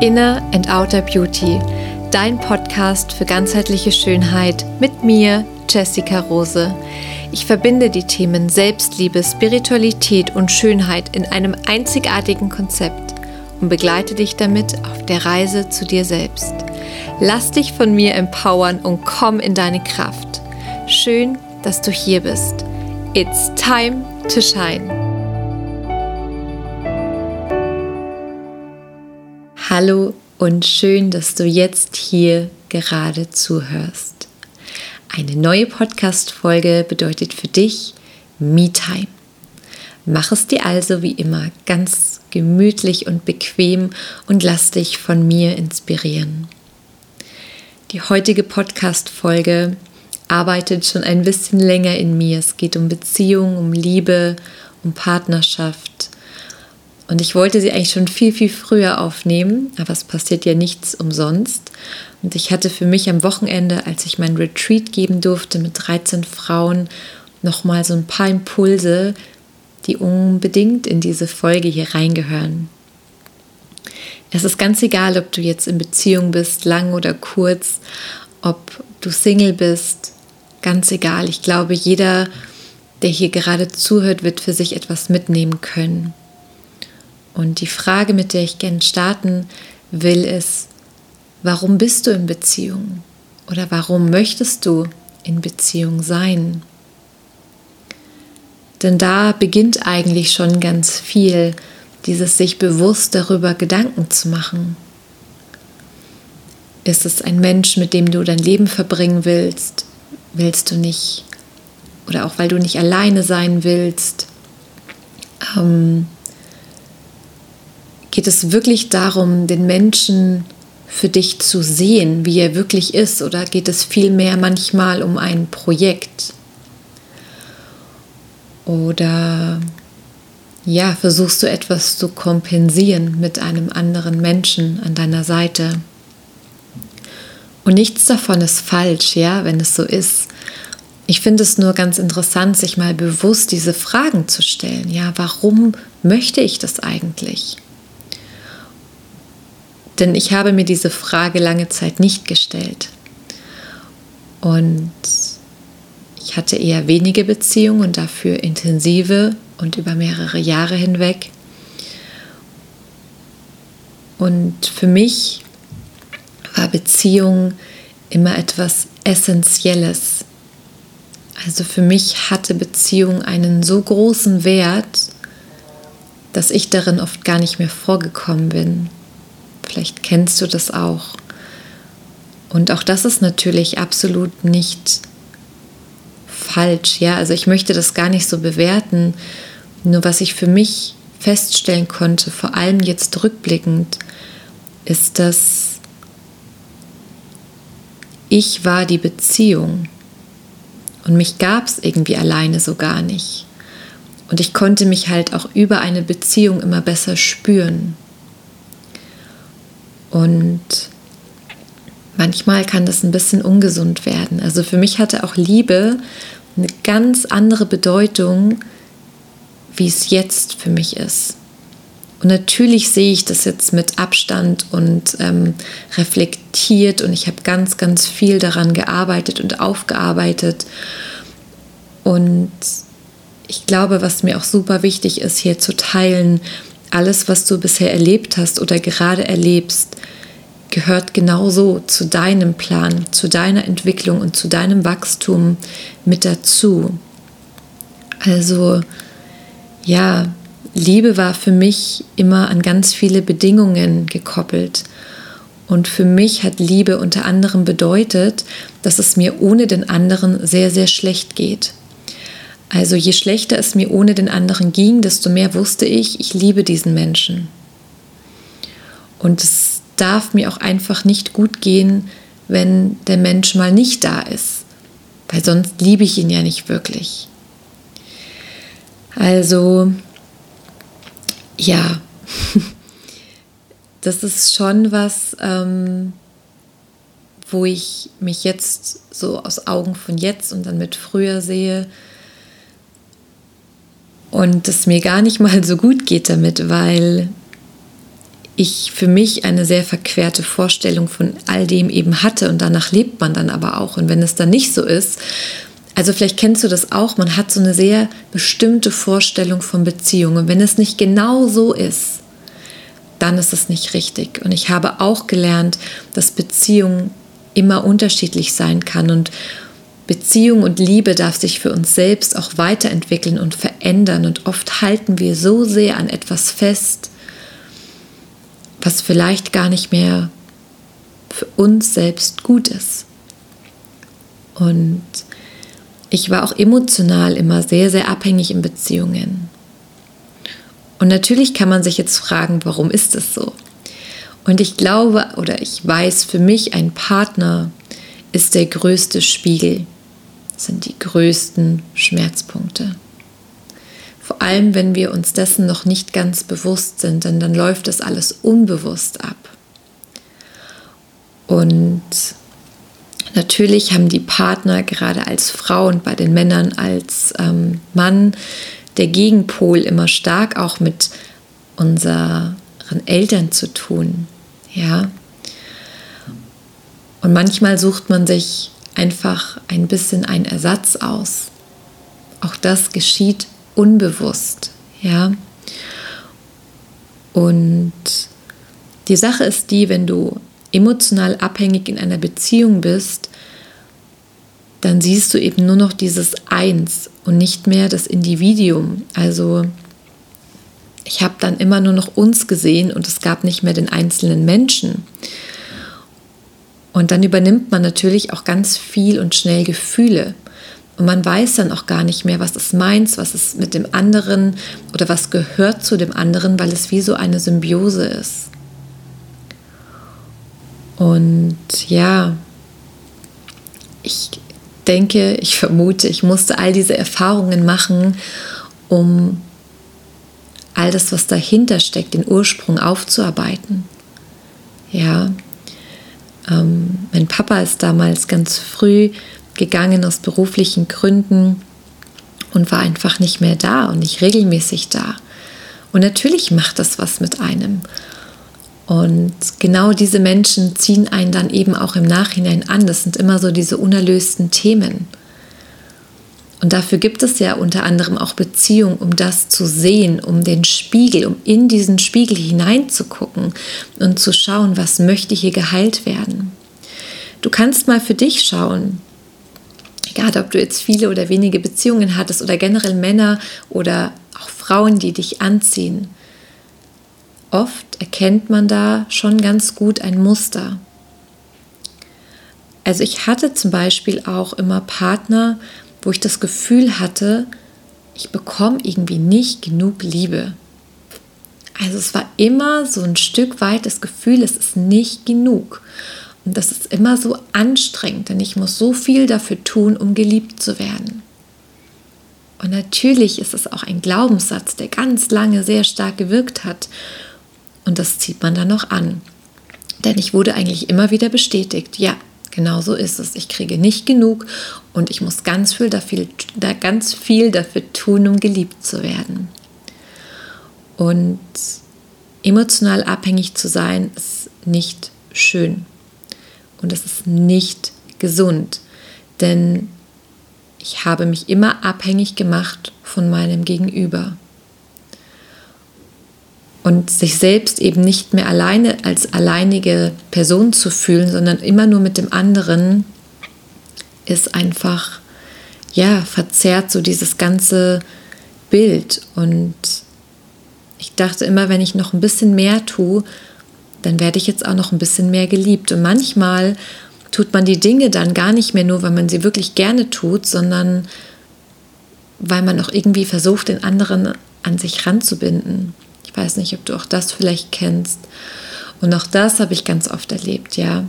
Inner and Outer Beauty, dein Podcast für ganzheitliche Schönheit mit mir, Jessica Rose. Ich verbinde die Themen Selbstliebe, Spiritualität und Schönheit in einem einzigartigen Konzept und begleite dich damit auf der Reise zu dir selbst. Lass dich von mir empowern und komm in deine Kraft. Schön, dass du hier bist. It's time to shine. Hallo und schön, dass du jetzt hier gerade zuhörst. Eine neue Podcast-Folge bedeutet für dich Me-Time. Mach es dir also wie immer ganz gemütlich und bequem und lass dich von mir inspirieren. Die heutige Podcast-Folge arbeitet schon ein bisschen länger in mir. Es geht um Beziehung, um Liebe, um Partnerschaft. Und ich wollte sie eigentlich schon viel, viel früher aufnehmen, aber es passiert ja nichts umsonst. Und ich hatte für mich am Wochenende, als ich mein Retreat geben durfte mit 13 Frauen, nochmal so ein paar Impulse, die unbedingt in diese Folge hier reingehören. Es ist ganz egal, ob du jetzt in Beziehung bist, lang oder kurz, ob du Single bist, ganz egal. Ich glaube, jeder, der hier gerade zuhört, wird für sich etwas mitnehmen können. Und die Frage, mit der ich gerne starten will, ist, warum bist du in Beziehung? Oder warum möchtest du in Beziehung sein? Denn da beginnt eigentlich schon ganz viel, dieses sich bewusst darüber Gedanken zu machen. Ist es ein Mensch, mit dem du dein Leben verbringen willst? Willst du nicht? Oder auch weil du nicht alleine sein willst? Ähm, geht es wirklich darum, den Menschen für dich zu sehen, wie er wirklich ist? Oder geht es vielmehr manchmal um ein Projekt? Oder ja, versuchst du etwas zu kompensieren mit einem anderen Menschen an deiner Seite? Und nichts davon ist falsch, ja, wenn es so ist. Ich finde es nur ganz interessant, sich mal bewusst diese Fragen zu stellen. Ja, warum möchte ich das eigentlich? Denn ich habe mir diese Frage lange Zeit nicht gestellt. Und ich hatte eher wenige Beziehungen und dafür intensive und über mehrere Jahre hinweg. Und für mich war Beziehung immer etwas Essentielles. Also für mich hatte Beziehung einen so großen Wert, dass ich darin oft gar nicht mehr vorgekommen bin. Vielleicht kennst du das auch. Und auch das ist natürlich absolut nicht falsch. Ja, also ich möchte das gar nicht so bewerten. Nur was ich für mich feststellen konnte, vor allem jetzt rückblickend, ist, dass ich war die Beziehung und mich gab es irgendwie alleine so gar nicht. Und ich konnte mich halt auch über eine Beziehung immer besser spüren. Und manchmal kann das ein bisschen ungesund werden. Also für mich hatte auch Liebe eine ganz andere Bedeutung, wie es jetzt für mich ist. Und natürlich sehe ich das jetzt mit Abstand und ähm, reflektiert und ich habe ganz, ganz viel daran gearbeitet und aufgearbeitet. Und ich glaube, was mir auch super wichtig ist, hier zu teilen, alles, was du bisher erlebt hast oder gerade erlebst, gehört genauso zu deinem Plan, zu deiner Entwicklung und zu deinem Wachstum mit dazu. Also ja, Liebe war für mich immer an ganz viele Bedingungen gekoppelt. Und für mich hat Liebe unter anderem bedeutet, dass es mir ohne den anderen sehr, sehr schlecht geht. Also je schlechter es mir ohne den anderen ging, desto mehr wusste ich, ich liebe diesen Menschen. Und es darf mir auch einfach nicht gut gehen, wenn der Mensch mal nicht da ist, weil sonst liebe ich ihn ja nicht wirklich. Also ja, das ist schon was, ähm, wo ich mich jetzt so aus Augen von jetzt und dann mit früher sehe und es mir gar nicht mal so gut geht damit, weil ich für mich eine sehr verquerte Vorstellung von all dem eben hatte und danach lebt man dann aber auch. Und wenn es dann nicht so ist, also vielleicht kennst du das auch, man hat so eine sehr bestimmte Vorstellung von Beziehungen. Und wenn es nicht genau so ist, dann ist es nicht richtig. Und ich habe auch gelernt, dass Beziehung immer unterschiedlich sein kann und Beziehung und Liebe darf sich für uns selbst auch weiterentwickeln und verändern. Und oft halten wir so sehr an etwas fest, was vielleicht gar nicht mehr für uns selbst gut ist. Und ich war auch emotional immer sehr, sehr abhängig in Beziehungen. Und natürlich kann man sich jetzt fragen, warum ist es so? Und ich glaube oder ich weiß, für mich ein Partner ist der größte Spiegel, sind die größten Schmerzpunkte. Vor allem, wenn wir uns dessen noch nicht ganz bewusst sind, denn dann läuft das alles unbewusst ab. Und natürlich haben die Partner gerade als Frau und bei den Männern als ähm, Mann der Gegenpol immer stark auch mit unseren Eltern zu tun. Ja. Und manchmal sucht man sich einfach ein bisschen einen Ersatz aus. Auch das geschieht unbewusst, ja. Und die Sache ist die, wenn du emotional abhängig in einer Beziehung bist, dann siehst du eben nur noch dieses Eins und nicht mehr das Individuum. Also ich habe dann immer nur noch uns gesehen und es gab nicht mehr den einzelnen Menschen. Und dann übernimmt man natürlich auch ganz viel und schnell Gefühle. Und man weiß dann auch gar nicht mehr, was ist meins, was ist mit dem anderen oder was gehört zu dem anderen, weil es wie so eine Symbiose ist. Und ja, ich denke, ich vermute, ich musste all diese Erfahrungen machen, um all das, was dahinter steckt, den Ursprung aufzuarbeiten. Ja, ähm, mein Papa ist damals ganz früh gegangen aus beruflichen Gründen und war einfach nicht mehr da und nicht regelmäßig da. Und natürlich macht das was mit einem. Und genau diese Menschen ziehen einen dann eben auch im Nachhinein an. Das sind immer so diese unerlösten Themen. Und dafür gibt es ja unter anderem auch Beziehungen, um das zu sehen, um den Spiegel, um in diesen Spiegel hineinzugucken und zu schauen, was möchte hier geheilt werden. Du kannst mal für dich schauen, egal ob du jetzt viele oder wenige Beziehungen hattest oder generell Männer oder auch Frauen, die dich anziehen. Oft erkennt man da schon ganz gut ein Muster. Also ich hatte zum Beispiel auch immer Partner, wo ich das Gefühl hatte, ich bekomme irgendwie nicht genug Liebe. Also es war immer so ein Stück weit das Gefühl, es ist nicht genug. Und das ist immer so anstrengend, denn ich muss so viel dafür tun, um geliebt zu werden. Und natürlich ist es auch ein Glaubenssatz, der ganz lange sehr stark gewirkt hat. Und das zieht man dann noch an. Denn ich wurde eigentlich immer wieder bestätigt, ja, Genau so ist es. Ich kriege nicht genug und ich muss ganz viel, dafür, ganz viel dafür tun, um geliebt zu werden. Und emotional abhängig zu sein, ist nicht schön. Und es ist nicht gesund. Denn ich habe mich immer abhängig gemacht von meinem Gegenüber und sich selbst eben nicht mehr alleine als alleinige Person zu fühlen, sondern immer nur mit dem anderen, ist einfach, ja, verzerrt so dieses ganze Bild. Und ich dachte immer, wenn ich noch ein bisschen mehr tue, dann werde ich jetzt auch noch ein bisschen mehr geliebt. Und manchmal tut man die Dinge dann gar nicht mehr nur, weil man sie wirklich gerne tut, sondern weil man auch irgendwie versucht, den anderen an sich ranzubinden weiß nicht, ob du auch das vielleicht kennst. Und auch das habe ich ganz oft erlebt, ja.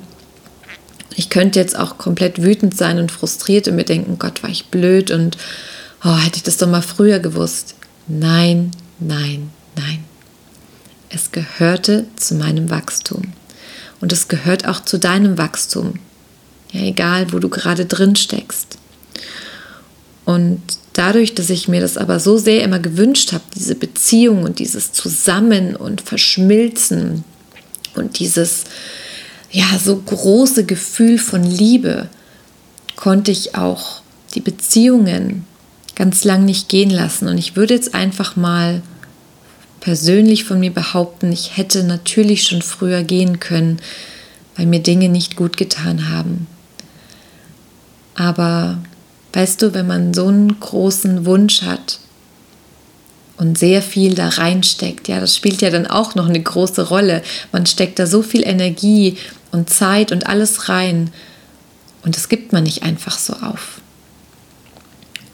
Ich könnte jetzt auch komplett wütend sein und frustriert und mir denken, Gott, war ich blöd und oh, hätte ich das doch mal früher gewusst. Nein, nein, nein. Es gehörte zu meinem Wachstum. Und es gehört auch zu deinem Wachstum. Ja, egal, wo du gerade drin steckst. Und dadurch, dass ich mir das aber so sehr immer gewünscht habe, diese Beziehung und dieses Zusammen und Verschmilzen, Und dieses, ja, so große Gefühl von Liebe konnte ich auch die Beziehungen ganz lang nicht gehen lassen. Und ich würde jetzt einfach mal persönlich von mir behaupten, ich hätte natürlich schon früher gehen können, weil mir Dinge nicht gut getan haben. Aber weißt du, wenn man so einen großen Wunsch hat und sehr viel da reinsteckt, ja, das spielt ja dann auch noch eine große Rolle. Man steckt da so viel Energie und Zeit und alles rein und das gibt man nicht einfach so auf.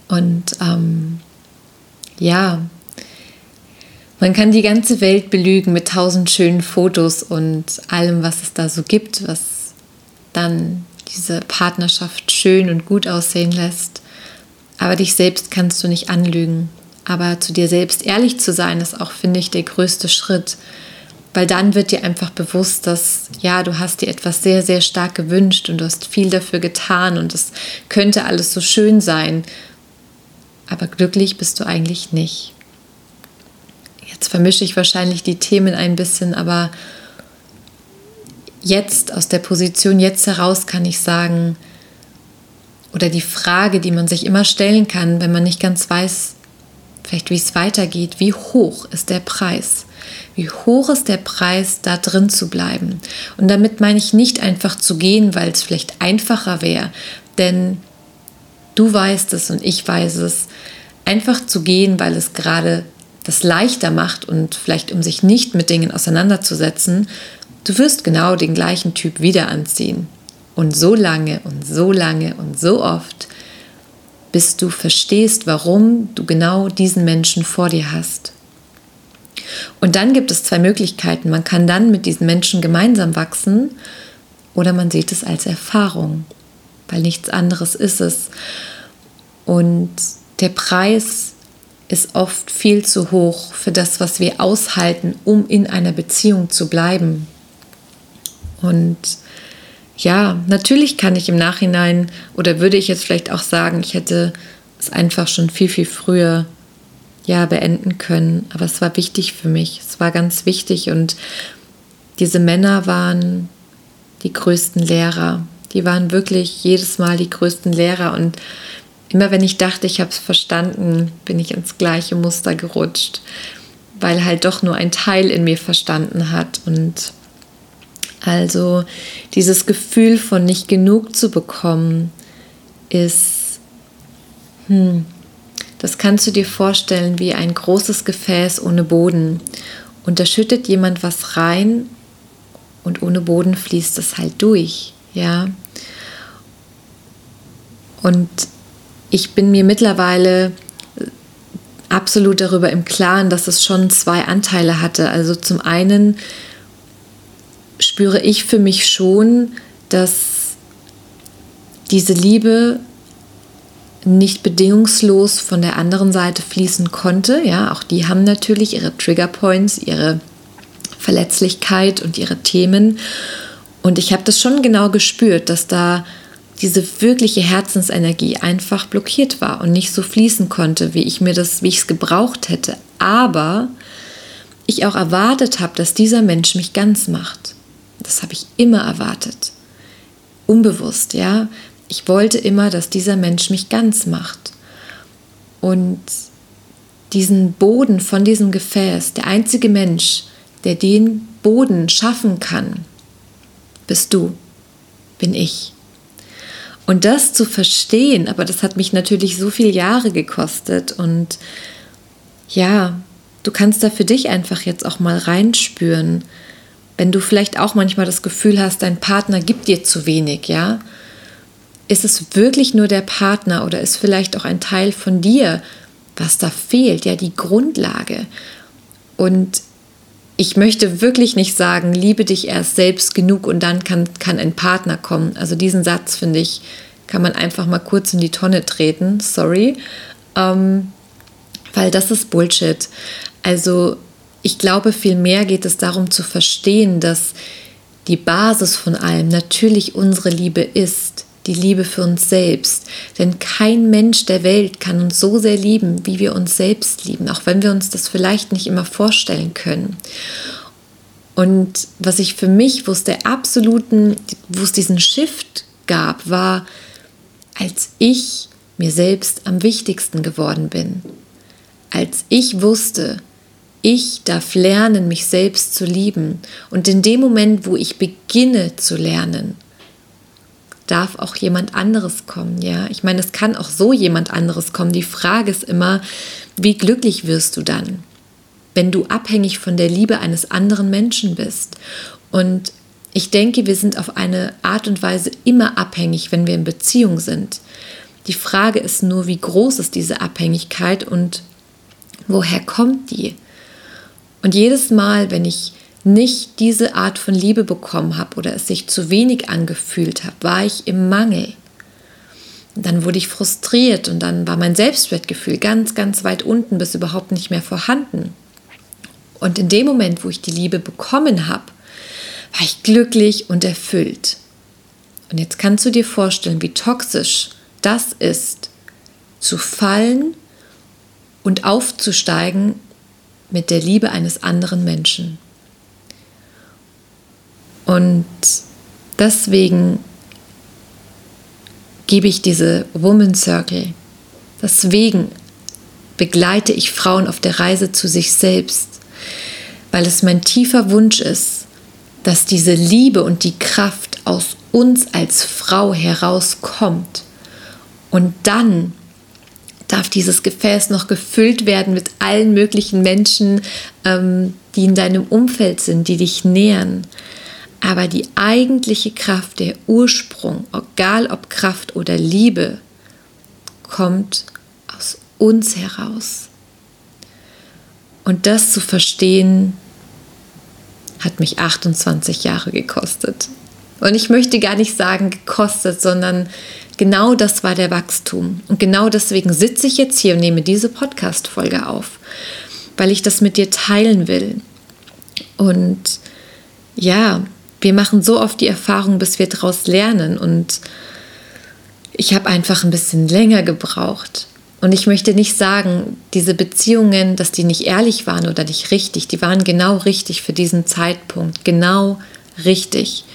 Und ähm, ja, man kann die ganze Welt belügen mit tausend schönen Fotos und allem, was es da so gibt, was dann diese Partnerschaft schön und gut aussehen lässt. Aber dich selbst kannst du nicht anlügen. Aber zu dir selbst ehrlich zu sein, ist auch, finde ich, der größte Schritt. Weil dann wird dir einfach bewusst, dass ja, du hast dir etwas sehr, sehr stark gewünscht und du hast viel dafür getan und es könnte alles so schön sein aber glücklich bist du eigentlich nicht. Jetzt vermische ich wahrscheinlich die Themen ein bisschen, aber jetzt aus der Position jetzt heraus kann ich sagen, oder die Frage, die man sich immer stellen kann, wenn man nicht ganz weiß, vielleicht wie es weitergeht, wie hoch ist der Preis? Wie hoch ist der Preis, da drin zu bleiben? Und damit meine ich nicht einfach zu gehen, weil es vielleicht einfacher wäre, denn Du weißt es und ich weiß es. Einfach zu gehen, weil es gerade das leichter macht und vielleicht um sich nicht mit Dingen auseinanderzusetzen, du wirst genau den gleichen Typ wieder anziehen. Und so lange und so lange und so oft, bis du verstehst, warum du genau diesen Menschen vor dir hast. Und dann gibt es zwei Möglichkeiten. Man kann dann mit diesen Menschen gemeinsam wachsen oder man sieht es als Erfahrung weil nichts anderes ist es. Und der Preis ist oft viel zu hoch für das, was wir aushalten, um in einer Beziehung zu bleiben. Und ja, natürlich kann ich im Nachhinein oder würde ich jetzt vielleicht auch sagen, ich hätte es einfach schon viel, viel früher ja beenden können. Aber es war wichtig für mich. Es war ganz wichtig und diese Männer waren die größten Lehrer die waren wirklich jedes Mal die größten Lehrer und immer wenn ich dachte, ich habe es verstanden, bin ich ins gleiche Muster gerutscht, weil halt doch nur ein Teil in mir verstanden hat und also dieses Gefühl von nicht genug zu bekommen ist, hm, das kannst du dir vorstellen wie ein großes Gefäß ohne Boden. Und da schüttet jemand was rein und ohne Boden fließt es halt durch. Ja. Und ich bin mir mittlerweile absolut darüber im Klaren, dass es schon zwei Anteile hatte. Also zum einen spüre ich für mich schon, dass diese Liebe nicht bedingungslos von der anderen Seite fließen konnte. Ja, auch die haben natürlich ihre Trigger Points, ihre Verletzlichkeit und ihre Themen. Und ich habe das schon genau gespürt, dass da diese wirkliche Herzensenergie einfach blockiert war und nicht so fließen konnte, wie ich mir das, wie ich es gebraucht hätte. Aber ich auch erwartet habe, dass dieser Mensch mich ganz macht. Das habe ich immer erwartet. Unbewusst, ja. Ich wollte immer, dass dieser Mensch mich ganz macht. Und diesen Boden von diesem Gefäß, der einzige Mensch, der den Boden schaffen kann, bist du, bin ich. Und das zu verstehen, aber das hat mich natürlich so viele Jahre gekostet. Und ja, du kannst da für dich einfach jetzt auch mal reinspüren. Wenn du vielleicht auch manchmal das Gefühl hast, dein Partner gibt dir zu wenig, ja? Ist es wirklich nur der Partner oder ist vielleicht auch ein Teil von dir, was da fehlt, ja, die Grundlage? Und ich möchte wirklich nicht sagen, liebe dich erst selbst genug und dann kann, kann ein Partner kommen. Also diesen Satz, finde ich, kann man einfach mal kurz in die Tonne treten. Sorry. Ähm, weil das ist Bullshit. Also ich glaube, vielmehr geht es darum zu verstehen, dass die Basis von allem natürlich unsere Liebe ist die Liebe für uns selbst. Denn kein Mensch der Welt kann uns so sehr lieben, wie wir uns selbst lieben, auch wenn wir uns das vielleicht nicht immer vorstellen können. Und was ich für mich, wo es der absoluten, wo es diesen Shift gab, war, als ich mir selbst am wichtigsten geworden bin. Als ich wusste, ich darf lernen, mich selbst zu lieben. Und in dem Moment, wo ich beginne zu lernen, darf auch jemand anderes kommen, ja. Ich meine, es kann auch so jemand anderes kommen. Die Frage ist immer, wie glücklich wirst du dann, wenn du abhängig von der Liebe eines anderen Menschen bist? Und ich denke, wir sind auf eine Art und Weise immer abhängig, wenn wir in Beziehung sind. Die Frage ist nur, wie groß ist diese Abhängigkeit und woher kommt die? Und jedes Mal, wenn ich nicht diese Art von Liebe bekommen habe oder es sich zu wenig angefühlt habe, war ich im Mangel. Dann wurde ich frustriert und dann war mein Selbstwertgefühl ganz, ganz weit unten bis überhaupt nicht mehr vorhanden. Und in dem Moment, wo ich die Liebe bekommen habe, war ich glücklich und erfüllt. Und jetzt kannst du dir vorstellen, wie toxisch das ist, zu fallen und aufzusteigen mit der Liebe eines anderen Menschen. Und deswegen gebe ich diese Woman Circle. Deswegen begleite ich Frauen auf der Reise zu sich selbst, weil es mein tiefer Wunsch ist, dass diese Liebe und die Kraft aus uns als Frau herauskommt. Und dann darf dieses Gefäß noch gefüllt werden mit allen möglichen Menschen, ähm, die in deinem Umfeld sind, die dich nähern. Aber die eigentliche Kraft, der Ursprung, egal ob Kraft oder Liebe, kommt aus uns heraus. Und das zu verstehen, hat mich 28 Jahre gekostet. Und ich möchte gar nicht sagen gekostet, sondern genau das war der Wachstum. Und genau deswegen sitze ich jetzt hier und nehme diese Podcast-Folge auf, weil ich das mit dir teilen will. Und ja, wir machen so oft die Erfahrung, bis wir daraus lernen. Und ich habe einfach ein bisschen länger gebraucht. Und ich möchte nicht sagen, diese Beziehungen, dass die nicht ehrlich waren oder nicht richtig. Die waren genau richtig für diesen Zeitpunkt. Genau richtig.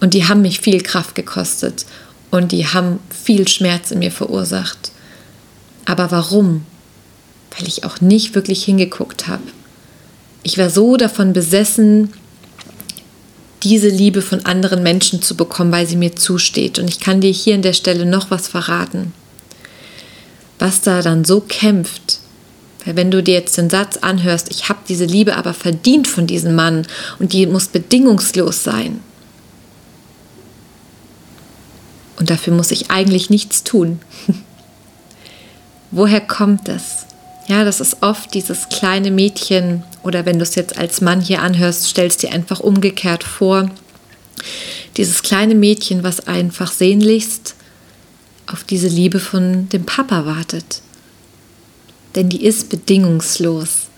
Und die haben mich viel Kraft gekostet. Und die haben viel Schmerz in mir verursacht. Aber warum? Weil ich auch nicht wirklich hingeguckt habe. Ich war so davon besessen, diese Liebe von anderen Menschen zu bekommen, weil sie mir zusteht. Und ich kann dir hier an der Stelle noch was verraten, was da dann so kämpft. Weil wenn du dir jetzt den Satz anhörst, ich habe diese Liebe aber verdient von diesem Mann und die muss bedingungslos sein. Und dafür muss ich eigentlich nichts tun. Woher kommt das? Ja, das ist oft dieses kleine Mädchen oder wenn du es jetzt als Mann hier anhörst, stellst dir einfach umgekehrt vor. Dieses kleine Mädchen, was einfach sehnlichst auf diese Liebe von dem Papa wartet. Denn die ist bedingungslos.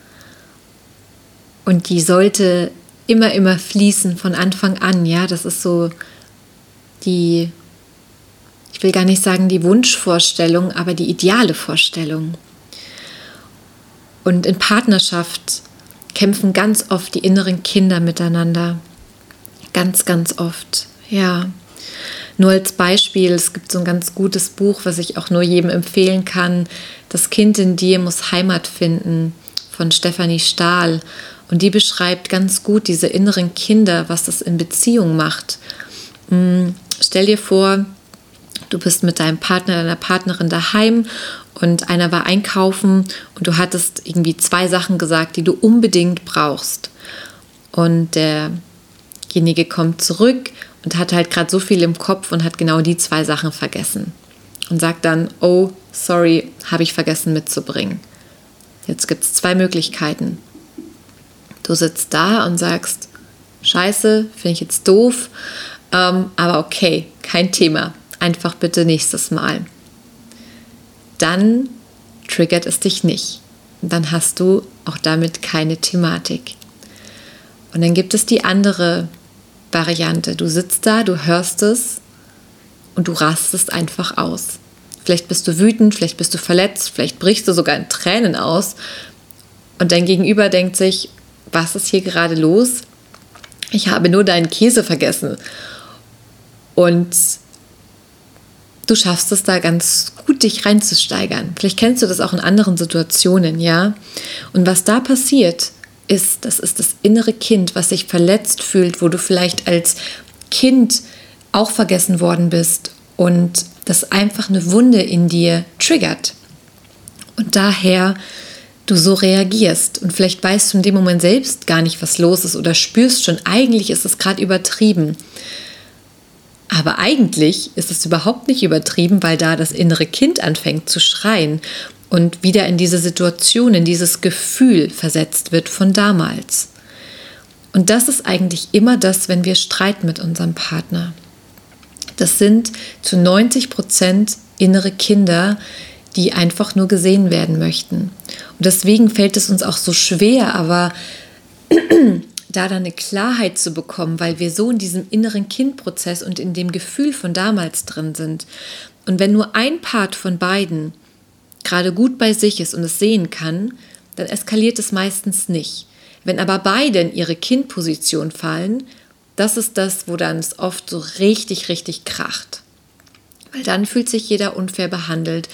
Und die sollte immer, immer fließen von Anfang an. Ja, das ist so die, ich will gar nicht sagen die Wunschvorstellung, aber die ideale Vorstellung. Und in Partnerschaft kämpfen ganz oft die inneren Kinder miteinander. Ganz, ganz oft. Ja. Nur als Beispiel, es gibt so ein ganz gutes Buch, was ich auch nur jedem empfehlen kann. Das Kind in dir muss Heimat finden von Stefanie Stahl. Und die beschreibt ganz gut diese inneren Kinder, was das in Beziehung macht. Hm, stell dir vor, du bist mit deinem Partner, deiner Partnerin daheim und einer war einkaufen und du hattest irgendwie zwei Sachen gesagt, die du unbedingt brauchst. Und derjenige kommt zurück und hat halt gerade so viel im Kopf und hat genau die zwei Sachen vergessen. Und sagt dann, oh, sorry, habe ich vergessen mitzubringen. Jetzt gibt es zwei Möglichkeiten. Du sitzt da und sagst, scheiße, finde ich jetzt doof, ähm, aber okay, kein Thema. Einfach bitte nächstes Mal dann triggert es dich nicht. Dann hast du auch damit keine Thematik. Und dann gibt es die andere Variante. Du sitzt da, du hörst es und du rastest einfach aus. Vielleicht bist du wütend, vielleicht bist du verletzt, vielleicht brichst du sogar in Tränen aus. Und dein Gegenüber denkt sich, was ist hier gerade los? ich habe nur deinen Käse vergessen. Und du schaffst es da ganz gut, dich reinzusteigern. Vielleicht kennst du das auch in anderen Situationen, ja. Und was da passiert, ist, das ist das innere Kind, was sich verletzt fühlt, wo du vielleicht als Kind auch vergessen worden bist und das einfach eine Wunde in dir triggert. Und daher du so reagierst. Und vielleicht weißt du in dem Moment selbst gar nicht, was los ist oder spürst schon, eigentlich ist es gerade übertrieben. Aber eigentlich ist es überhaupt nicht übertrieben, weil da das innere Kind anfängt zu schreien und wieder in diese Situation, in dieses Gefühl versetzt wird von damals. Und das ist eigentlich immer das, wenn wir streiten mit unserem Partner. Das sind zu 90 Prozent innere Kinder, die einfach nur gesehen werden möchten. Und deswegen fällt es uns auch so schwer, aber da dann eine Klarheit zu bekommen, weil wir so in diesem inneren Kindprozess und in dem Gefühl von damals drin sind. Und wenn nur ein Part von beiden gerade gut bei sich ist und es sehen kann, dann eskaliert es meistens nicht. Wenn aber beide in ihre Kindposition fallen, das ist das, wo dann es oft so richtig, richtig kracht. Weil dann fühlt sich jeder unfair behandelt,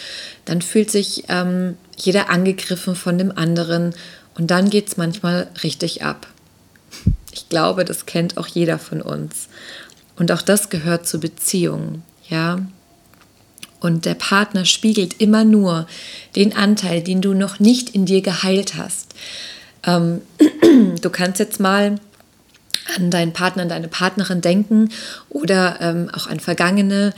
dann fühlt sich ähm, jeder angegriffen von dem anderen und dann geht es manchmal richtig ab. Ich glaube, das kennt auch jeder von uns. Und auch das gehört zur Beziehung, ja. Und der Partner spiegelt immer nur den Anteil, den du noch nicht in dir geheilt hast. Ähm, du kannst jetzt mal an deinen Partner, an deine Partnerin denken oder ähm, auch an Vergangene.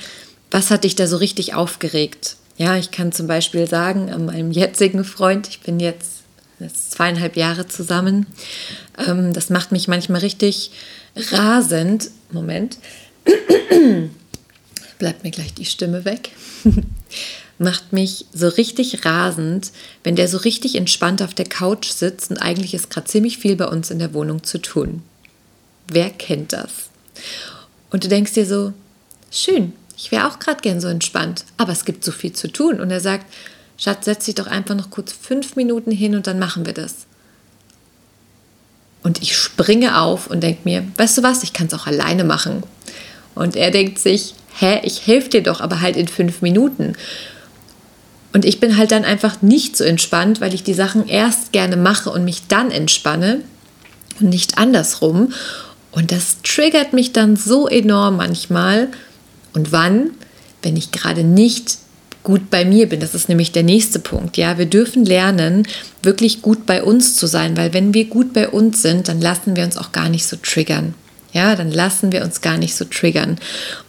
Was hat dich da so richtig aufgeregt? Ja, ich kann zum Beispiel sagen, an meinem jetzigen Freund, ich bin jetzt jetzt zweieinhalb Jahre zusammen. Ähm, das macht mich manchmal richtig rasend. Moment. Bleibt mir gleich die Stimme weg. macht mich so richtig rasend, wenn der so richtig entspannt auf der Couch sitzt und eigentlich ist gerade ziemlich viel bei uns in der Wohnung zu tun. Wer kennt das? Und du denkst dir so, schön, ich wäre auch gerade gern so entspannt, aber es gibt so viel zu tun. Und er sagt, Schatz, setz dich doch einfach noch kurz fünf Minuten hin und dann machen wir das. Und ich springe auf und denke mir, weißt du was, ich kann es auch alleine machen. Und er denkt sich, hä, ich helfe dir doch, aber halt in fünf Minuten. Und ich bin halt dann einfach nicht so entspannt, weil ich die Sachen erst gerne mache und mich dann entspanne und nicht andersrum. Und das triggert mich dann so enorm manchmal. Und wann? Wenn ich gerade nicht gut bei mir bin. Das ist nämlich der nächste Punkt. Ja, wir dürfen lernen, wirklich gut bei uns zu sein, weil wenn wir gut bei uns sind, dann lassen wir uns auch gar nicht so triggern. Ja, dann lassen wir uns gar nicht so triggern.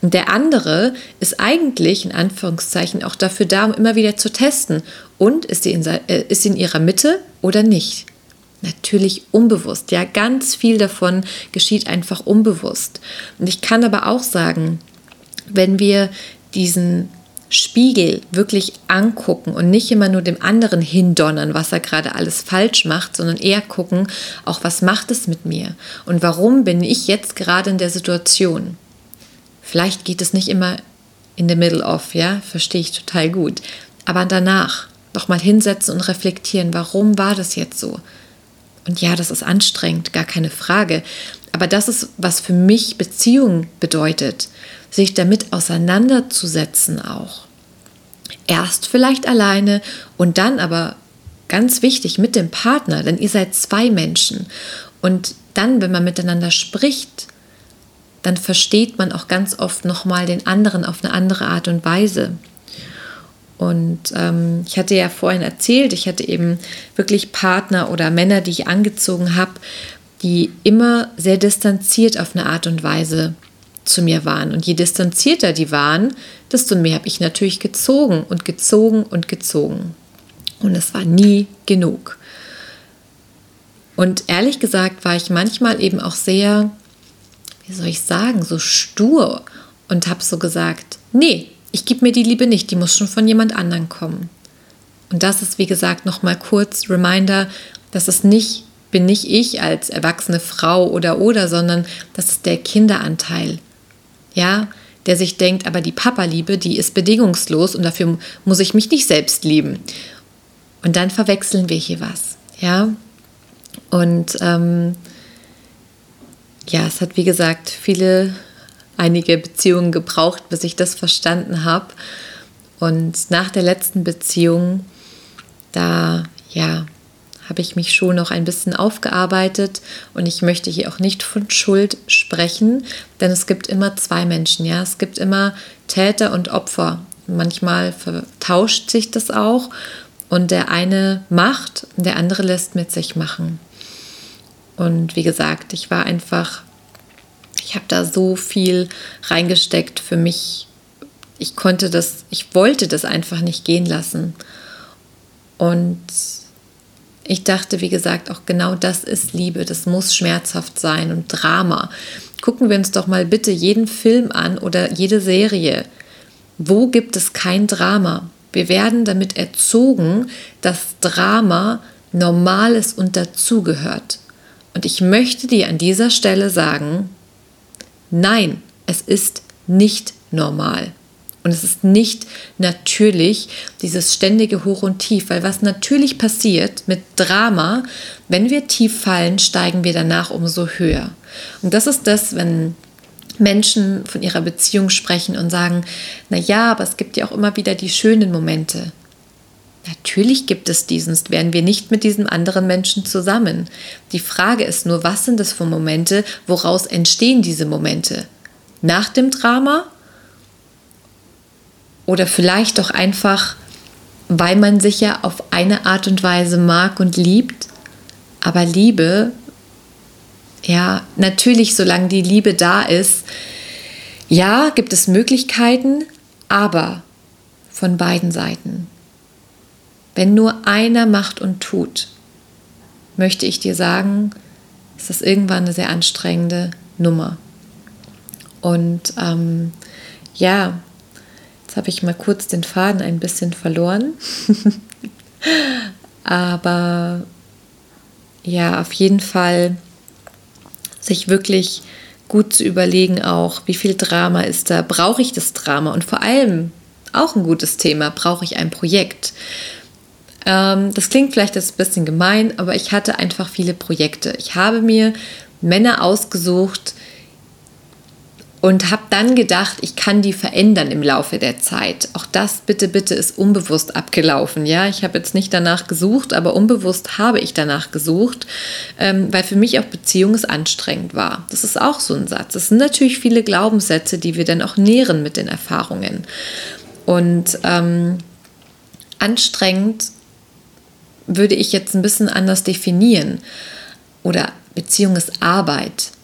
Und der andere ist eigentlich in Anführungszeichen auch dafür da, um immer wieder zu testen. Und ist sie in, äh, ist in ihrer Mitte oder nicht? Natürlich unbewusst. Ja, ganz viel davon geschieht einfach unbewusst. Und ich kann aber auch sagen, wenn wir diesen Spiegel wirklich angucken und nicht immer nur dem anderen hindonnern, was er gerade alles falsch macht, sondern eher gucken, auch was macht es mit mir und warum bin ich jetzt gerade in der Situation. Vielleicht geht es nicht immer in the middle of, ja, verstehe ich total gut, aber danach noch mal hinsetzen und reflektieren, warum war das jetzt so? Und ja, das ist anstrengend, gar keine Frage, aber das ist, was für mich Beziehung bedeutet sich damit auseinanderzusetzen auch. Erst vielleicht alleine und dann aber ganz wichtig mit dem Partner, denn ihr seid zwei Menschen. Und dann, wenn man miteinander spricht, dann versteht man auch ganz oft nochmal den anderen auf eine andere Art und Weise. Und ähm, ich hatte ja vorhin erzählt, ich hatte eben wirklich Partner oder Männer, die ich angezogen habe, die immer sehr distanziert auf eine Art und Weise zu mir waren. Und je distanzierter die waren, desto mehr habe ich natürlich gezogen und gezogen und gezogen. Und es war nie genug. Und ehrlich gesagt war ich manchmal eben auch sehr, wie soll ich sagen, so stur und habe so gesagt, nee, ich gebe mir die Liebe nicht, die muss schon von jemand anderem kommen. Und das ist, wie gesagt, nochmal kurz Reminder, dass es nicht, bin nicht ich als erwachsene Frau oder oder, sondern das ist der Kinderanteil, ja, der sich denkt, aber die Papa-Liebe, die ist bedingungslos und dafür muss ich mich nicht selbst lieben. Und dann verwechseln wir hier was, ja. Und ähm, ja, es hat wie gesagt viele, einige Beziehungen gebraucht, bis ich das verstanden habe. Und nach der letzten Beziehung, da ja, habe ich mich schon noch ein bisschen aufgearbeitet und ich möchte hier auch nicht von Schuld sprechen, denn es gibt immer zwei Menschen, ja, es gibt immer Täter und Opfer. Manchmal vertauscht sich das auch und der eine macht und der andere lässt mit sich machen. Und wie gesagt, ich war einfach, ich habe da so viel reingesteckt für mich. Ich konnte das, ich wollte das einfach nicht gehen lassen. Und ich dachte, wie gesagt, auch genau das ist Liebe. Das muss schmerzhaft sein und Drama. Gucken wir uns doch mal bitte jeden Film an oder jede Serie. Wo gibt es kein Drama? Wir werden damit erzogen, dass Drama normal ist und dazugehört. Und ich möchte dir an dieser Stelle sagen, nein, es ist nicht normal. Und es ist nicht natürlich, dieses ständige Hoch und Tief, weil was natürlich passiert mit Drama, wenn wir tief fallen, steigen wir danach umso höher. Und das ist das, wenn Menschen von ihrer Beziehung sprechen und sagen, na ja, aber es gibt ja auch immer wieder die schönen Momente. Natürlich gibt es diesen, wären wir nicht mit diesem anderen Menschen zusammen. Die Frage ist nur, was sind das für Momente, woraus entstehen diese Momente? Nach dem Drama oder vielleicht auch einfach, weil man sich ja auf eine Art und Weise mag und liebt. Aber Liebe, ja, natürlich, solange die Liebe da ist, ja, gibt es Möglichkeiten, aber von beiden Seiten. Wenn nur einer macht und tut, möchte ich dir sagen, ist das irgendwann eine sehr anstrengende Nummer. Und ähm, ja, Jetzt habe ich mal kurz den Faden ein bisschen verloren. Aber ja, auf jeden Fall sich wirklich gut zu überlegen auch, wie viel Drama ist da, brauche ich das Drama und vor allem auch ein gutes Thema, brauche ich ein Projekt. Ähm, das klingt vielleicht ein bisschen gemein, aber ich hatte einfach viele Projekte. Ich habe mir Männer ausgesucht, und habe dann gedacht, ich kann die verändern im Laufe der Zeit. Auch das bitte, bitte ist unbewusst abgelaufen. Ja, ich habe jetzt nicht danach gesucht, aber unbewusst habe ich danach gesucht, ähm, weil für mich auch Beziehung anstrengend war. Das ist auch so ein Satz. Es sind natürlich viele Glaubenssätze, die wir dann auch nähren mit den Erfahrungen. Und ähm, anstrengend würde ich jetzt ein bisschen anders definieren. Oder Beziehung ist Arbeit.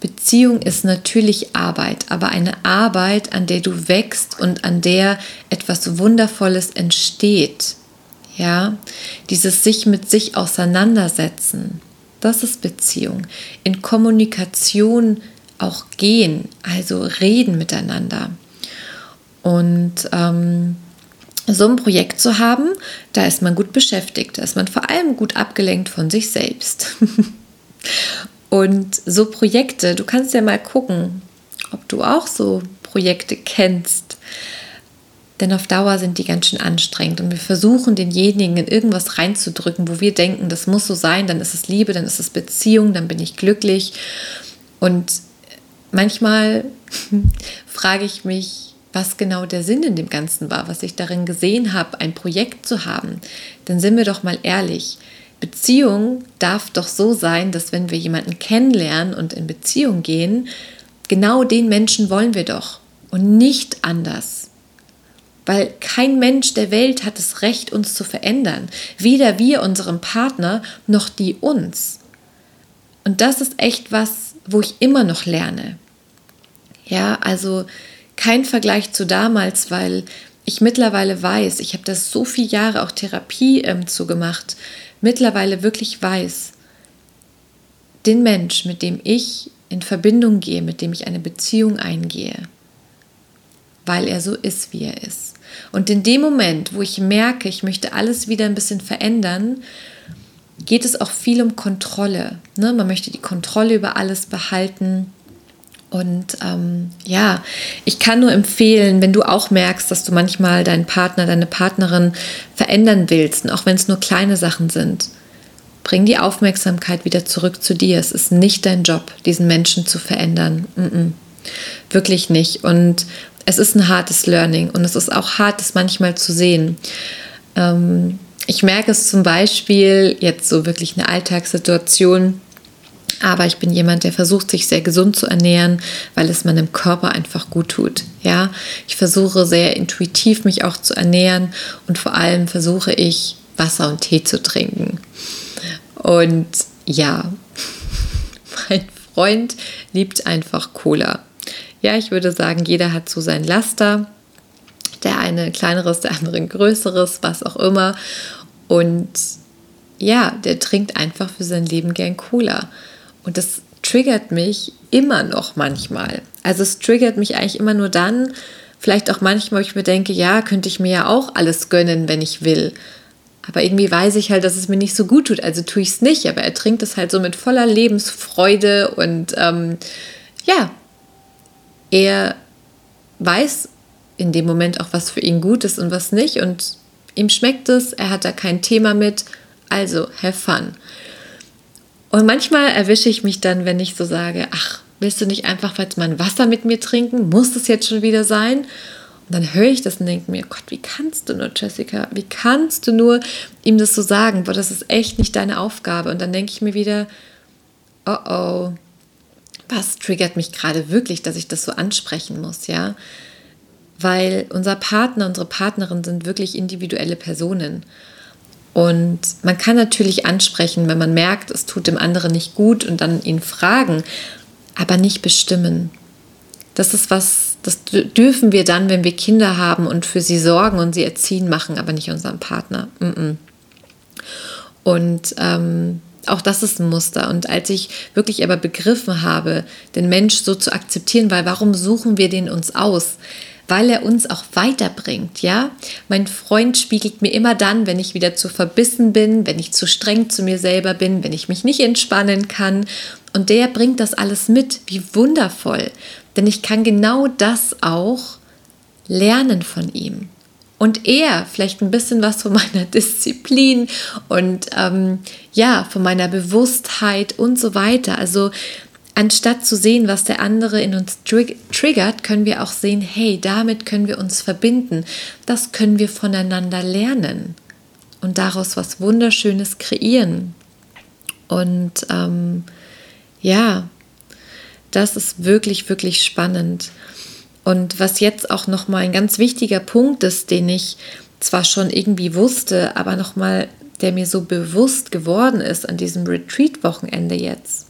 Beziehung ist natürlich Arbeit, aber eine Arbeit, an der du wächst und an der etwas Wundervolles entsteht. Ja, dieses sich mit sich auseinandersetzen, das ist Beziehung. In Kommunikation auch gehen, also reden miteinander. Und ähm, so ein Projekt zu haben, da ist man gut beschäftigt, da ist man vor allem gut abgelenkt von sich selbst. Und so Projekte, du kannst ja mal gucken, ob du auch so Projekte kennst. Denn auf Dauer sind die ganz schön anstrengend und wir versuchen denjenigen in irgendwas reinzudrücken, wo wir denken, das muss so sein, dann ist es Liebe, dann ist es Beziehung, dann bin ich glücklich. Und manchmal frage ich mich, was genau der Sinn in dem Ganzen war, was ich darin gesehen habe, ein Projekt zu haben. Dann sind wir doch mal ehrlich. Beziehung darf doch so sein, dass wenn wir jemanden kennenlernen und in Beziehung gehen, genau den Menschen wollen wir doch und nicht anders. Weil kein Mensch der Welt hat das Recht, uns zu verändern. Weder wir unserem Partner noch die uns. Und das ist echt was, wo ich immer noch lerne. Ja, also kein Vergleich zu damals, weil ich mittlerweile weiß, ich habe das so viele Jahre auch Therapie ähm, zugemacht, mittlerweile wirklich weiß, den Mensch, mit dem ich in Verbindung gehe, mit dem ich eine Beziehung eingehe, weil er so ist, wie er ist. Und in dem Moment, wo ich merke, ich möchte alles wieder ein bisschen verändern, geht es auch viel um Kontrolle. Ne? Man möchte die Kontrolle über alles behalten. Und ähm, ja, ich kann nur empfehlen, wenn du auch merkst, dass du manchmal deinen Partner, deine Partnerin verändern willst, auch wenn es nur kleine Sachen sind, Bring die Aufmerksamkeit wieder zurück zu dir. Es ist nicht dein Job, diesen Menschen zu verändern. Mm -mm. Wirklich nicht. Und es ist ein hartes Learning und es ist auch hart, das manchmal zu sehen. Ähm, ich merke es zum Beispiel jetzt so wirklich eine Alltagssituation, aber ich bin jemand, der versucht, sich sehr gesund zu ernähren, weil es meinem Körper einfach gut tut. Ja, ich versuche sehr intuitiv mich auch zu ernähren und vor allem versuche ich Wasser und Tee zu trinken. Und ja, mein Freund liebt einfach Cola. Ja, ich würde sagen, jeder hat so sein Laster. Der eine ein kleineres, der andere ein größeres, was auch immer. Und ja, der trinkt einfach für sein Leben gern Cola. Und das triggert mich immer noch manchmal. Also es triggert mich eigentlich immer nur dann, vielleicht auch manchmal, wo ich mir denke, ja, könnte ich mir ja auch alles gönnen, wenn ich will. Aber irgendwie weiß ich halt, dass es mir nicht so gut tut, also tue ich es nicht. Aber er trinkt es halt so mit voller Lebensfreude und ähm, ja, er weiß in dem Moment auch, was für ihn gut ist und was nicht. Und ihm schmeckt es, er hat da kein Thema mit. Also, have fun. Und manchmal erwische ich mich dann, wenn ich so sage, ach, willst du nicht einfach jetzt mal ein Wasser mit mir trinken? Muss das jetzt schon wieder sein? Und dann höre ich das und denke mir, Gott, wie kannst du nur, Jessica? Wie kannst du nur ihm das so sagen? Boah, das ist echt nicht deine Aufgabe. Und dann denke ich mir wieder, oh oh, was triggert mich gerade wirklich, dass ich das so ansprechen muss, ja? Weil unser Partner, unsere Partnerin sind wirklich individuelle Personen. Und man kann natürlich ansprechen, wenn man merkt, es tut dem anderen nicht gut und dann ihn fragen, aber nicht bestimmen. Das ist was, das dürfen wir dann, wenn wir Kinder haben und für sie sorgen und sie erziehen, machen, aber nicht unserem Partner. Und ähm, auch das ist ein Muster. Und als ich wirklich aber begriffen habe, den Mensch so zu akzeptieren, weil warum suchen wir den uns aus? Weil er uns auch weiterbringt, ja? Mein Freund spiegelt mir immer dann, wenn ich wieder zu verbissen bin, wenn ich zu streng zu mir selber bin, wenn ich mich nicht entspannen kann. Und der bringt das alles mit. Wie wundervoll. Denn ich kann genau das auch lernen von ihm. Und er vielleicht ein bisschen was von meiner Disziplin und ähm, ja, von meiner Bewusstheit und so weiter. Also anstatt zu sehen, was der andere in uns triggert, können wir auch sehen, hey, damit können wir uns verbinden. Das können wir voneinander lernen und daraus was Wunderschönes kreieren. Und ähm, ja, das ist wirklich, wirklich spannend. Und was jetzt auch nochmal ein ganz wichtiger Punkt ist, den ich zwar schon irgendwie wusste, aber nochmal, der mir so bewusst geworden ist an diesem Retreat-Wochenende jetzt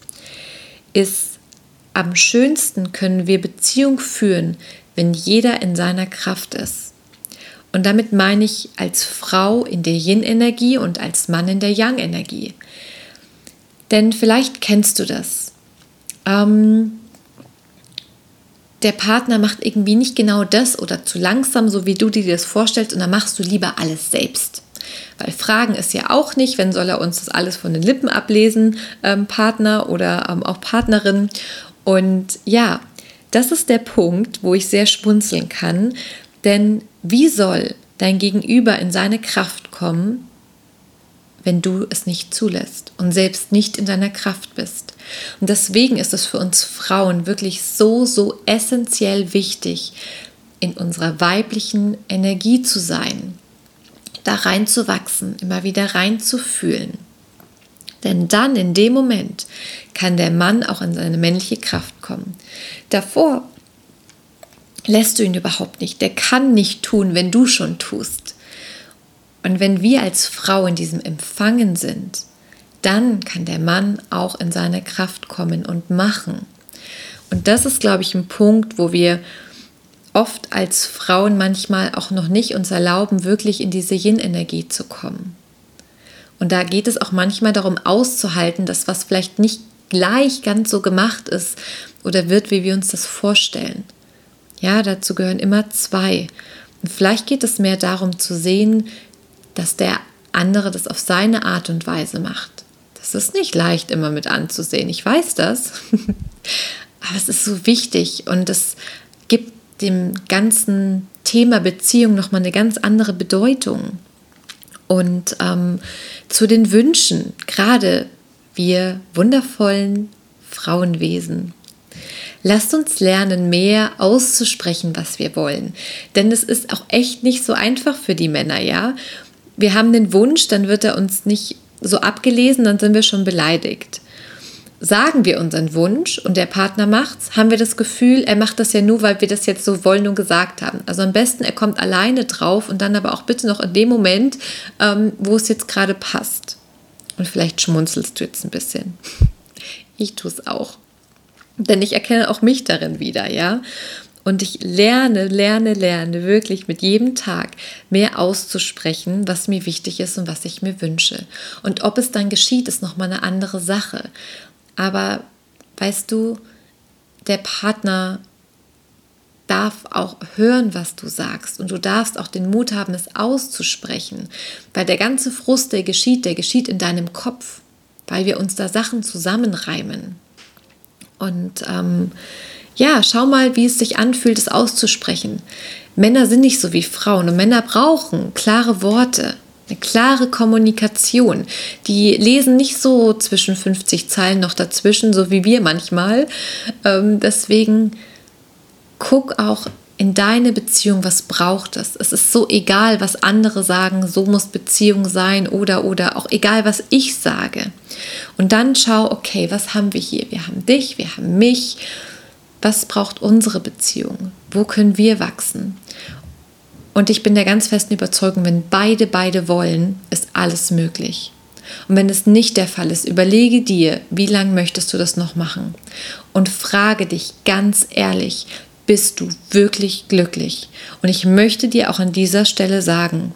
ist, am schönsten können wir Beziehung führen, wenn jeder in seiner Kraft ist. Und damit meine ich als Frau in der Yin-Energie und als Mann in der Yang-Energie. Denn vielleicht kennst du das. Ähm, der Partner macht irgendwie nicht genau das oder zu langsam, so wie du dir das vorstellst, und dann machst du lieber alles selbst. Weil Fragen ist ja auch nicht, wenn soll er uns das alles von den Lippen ablesen, ähm, Partner oder ähm, auch Partnerin. Und ja, das ist der Punkt, wo ich sehr schmunzeln kann. Denn wie soll dein Gegenüber in seine Kraft kommen, wenn du es nicht zulässt und selbst nicht in deiner Kraft bist. Und deswegen ist es für uns Frauen wirklich so, so essentiell wichtig, in unserer weiblichen Energie zu sein, da reinzuwachsen, immer wieder reinzufühlen. Denn dann, in dem Moment, kann der Mann auch in seine männliche Kraft kommen. Davor lässt du ihn überhaupt nicht. Der kann nicht tun, wenn du schon tust. Und wenn wir als Frau in diesem Empfangen sind, dann kann der Mann auch in seine Kraft kommen und machen. Und das ist, glaube ich, ein Punkt, wo wir oft als Frauen manchmal auch noch nicht uns erlauben, wirklich in diese Yin-Energie zu kommen. Und da geht es auch manchmal darum auszuhalten, dass was vielleicht nicht gleich ganz so gemacht ist oder wird, wie wir uns das vorstellen. Ja, dazu gehören immer zwei. Und vielleicht geht es mehr darum zu sehen, dass der andere das auf seine Art und Weise macht. Das ist nicht leicht immer mit anzusehen. Ich weiß das. Aber es ist so wichtig und gibt dem ganzen Thema Beziehung nochmal eine ganz andere Bedeutung. Und ähm, zu den Wünschen, gerade wir wundervollen Frauenwesen. Lasst uns lernen, mehr auszusprechen, was wir wollen. Denn es ist auch echt nicht so einfach für die Männer, ja. Wir haben den Wunsch, dann wird er uns nicht so abgelesen, dann sind wir schon beleidigt. Sagen wir unseren Wunsch und der Partner macht's, haben wir das Gefühl, er macht das ja nur, weil wir das jetzt so wollen und gesagt haben. Also am besten, er kommt alleine drauf und dann aber auch bitte noch in dem Moment, ähm, wo es jetzt gerade passt. Und vielleicht schmunzelst du jetzt ein bisschen. Ich tue es auch. Denn ich erkenne auch mich darin wieder, ja. Und ich lerne, lerne, lerne wirklich mit jedem Tag mehr auszusprechen, was mir wichtig ist und was ich mir wünsche. Und ob es dann geschieht, ist nochmal eine andere Sache. Aber weißt du, der Partner darf auch hören, was du sagst und du darfst auch den Mut haben, es auszusprechen, weil der ganze Frust, der geschieht, der geschieht in deinem Kopf, weil wir uns da Sachen zusammenreimen. Und ähm, ja, schau mal, wie es sich anfühlt, es auszusprechen. Männer sind nicht so wie Frauen und Männer brauchen klare Worte, eine klare Kommunikation. Die lesen nicht so zwischen 50 Zeilen noch dazwischen, so wie wir manchmal. Ähm, deswegen guck auch in deine Beziehung, was braucht es. Es ist so egal, was andere sagen, so muss Beziehung sein oder oder auch egal, was ich sage. Und dann schau, okay, was haben wir hier? Wir haben dich, wir haben mich. Was braucht unsere Beziehung? Wo können wir wachsen? Und ich bin der ganz festen Überzeugung, wenn beide beide wollen, ist alles möglich. Und wenn es nicht der Fall ist, überlege dir, wie lange möchtest du das noch machen? Und frage dich ganz ehrlich, bist du wirklich glücklich. Und ich möchte dir auch an dieser Stelle sagen,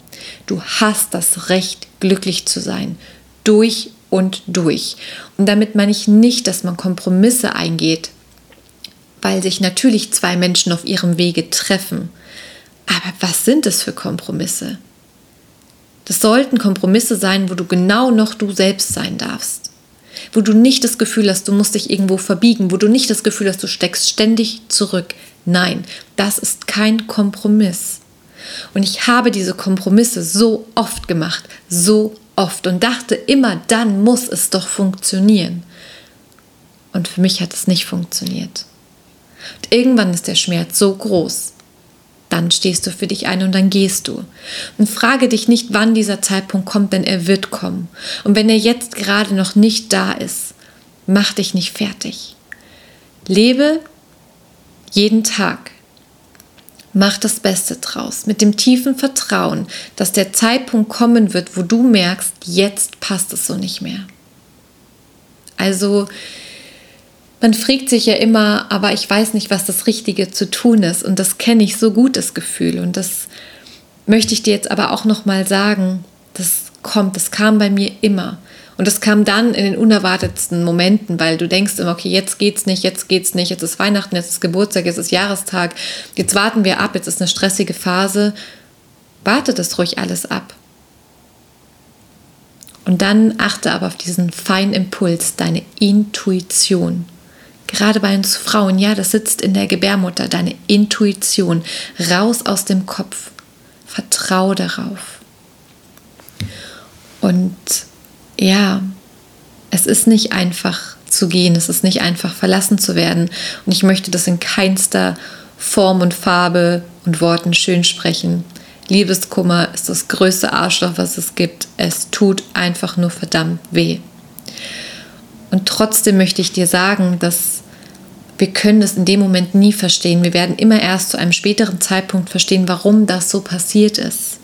du hast das Recht, glücklich zu sein. Durch und durch. Und damit meine ich nicht, dass man Kompromisse eingeht, weil sich natürlich zwei Menschen auf ihrem Wege treffen. Aber was sind es für Kompromisse? Das sollten Kompromisse sein, wo du genau noch du selbst sein darfst. Wo du nicht das Gefühl hast, du musst dich irgendwo verbiegen, wo du nicht das Gefühl hast, du steckst ständig zurück. Nein, das ist kein Kompromiss. Und ich habe diese Kompromisse so oft gemacht, so oft und dachte immer, dann muss es doch funktionieren. Und für mich hat es nicht funktioniert. Und irgendwann ist der Schmerz so groß. Dann stehst du für dich ein und dann gehst du. Und frage dich nicht, wann dieser Zeitpunkt kommt, denn er wird kommen. Und wenn er jetzt gerade noch nicht da ist, mach dich nicht fertig. Lebe jeden Tag. Mach das Beste draus, mit dem tiefen Vertrauen, dass der Zeitpunkt kommen wird, wo du merkst, jetzt passt es so nicht mehr. Also, man fragt sich ja immer, aber ich weiß nicht, was das Richtige zu tun ist. Und das kenne ich so gut, das Gefühl. Und das möchte ich dir jetzt aber auch nochmal sagen. Das kommt, das kam bei mir immer. Und das kam dann in den unerwartetsten Momenten, weil du denkst immer, okay, jetzt geht's nicht, jetzt geht's nicht, jetzt ist Weihnachten, jetzt ist Geburtstag, jetzt ist Jahrestag, jetzt warten wir ab, jetzt ist eine stressige Phase. Warte das ruhig alles ab. Und dann achte aber auf diesen feinen Impuls, deine Intuition. Gerade bei uns Frauen, ja, das sitzt in der Gebärmutter, deine Intuition. Raus aus dem Kopf. Vertrau darauf. Und ja, es ist nicht einfach zu gehen, es ist nicht einfach verlassen zu werden. Und ich möchte das in keinster Form und Farbe und Worten schön sprechen. Liebeskummer ist das größte Arschloch, was es gibt. Es tut einfach nur verdammt weh. Und trotzdem möchte ich dir sagen, dass wir können es in dem Moment nie verstehen. Wir werden immer erst zu einem späteren Zeitpunkt verstehen, warum das so passiert ist.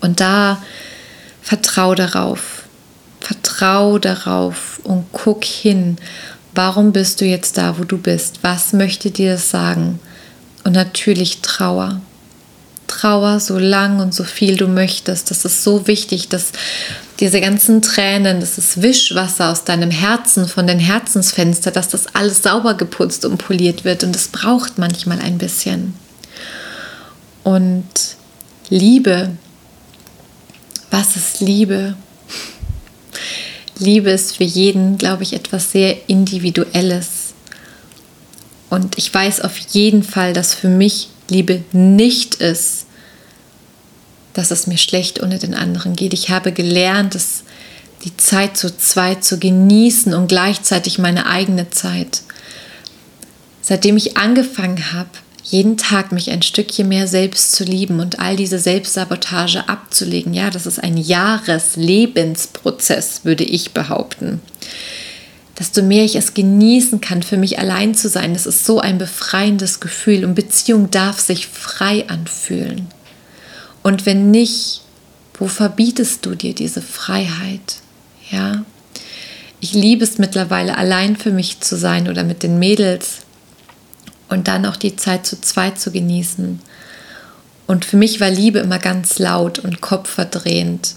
Und da vertrau darauf. Vertrau darauf und guck hin, warum bist du jetzt da, wo du bist? Was möchte dir das sagen? Und natürlich Trauer. Trauer so lang und so viel du möchtest. Das ist so wichtig, dass diese ganzen Tränen, das ist Wischwasser aus deinem Herzen, von den Herzensfenstern, dass das alles sauber geputzt und poliert wird. Und es braucht manchmal ein bisschen. Und Liebe. Was ist Liebe? Liebe ist für jeden, glaube ich, etwas sehr Individuelles. Und ich weiß auf jeden Fall, dass für mich Liebe nicht ist, dass es mir schlecht ohne den anderen geht. Ich habe gelernt, dass die Zeit zu zweit zu genießen und gleichzeitig meine eigene Zeit. Seitdem ich angefangen habe, jeden Tag mich ein Stückchen mehr selbst zu lieben und all diese Selbstsabotage abzulegen, ja, das ist ein Jahreslebensprozess, würde ich behaupten. Desto mehr ich es genießen kann, für mich allein zu sein, das ist so ein befreiendes Gefühl und Beziehung darf sich frei anfühlen. Und wenn nicht, wo verbietest du dir diese Freiheit? Ja, ich liebe es mittlerweile allein für mich zu sein oder mit den Mädels und dann auch die Zeit zu zweit zu genießen. Und für mich war Liebe immer ganz laut und kopfverdrehend.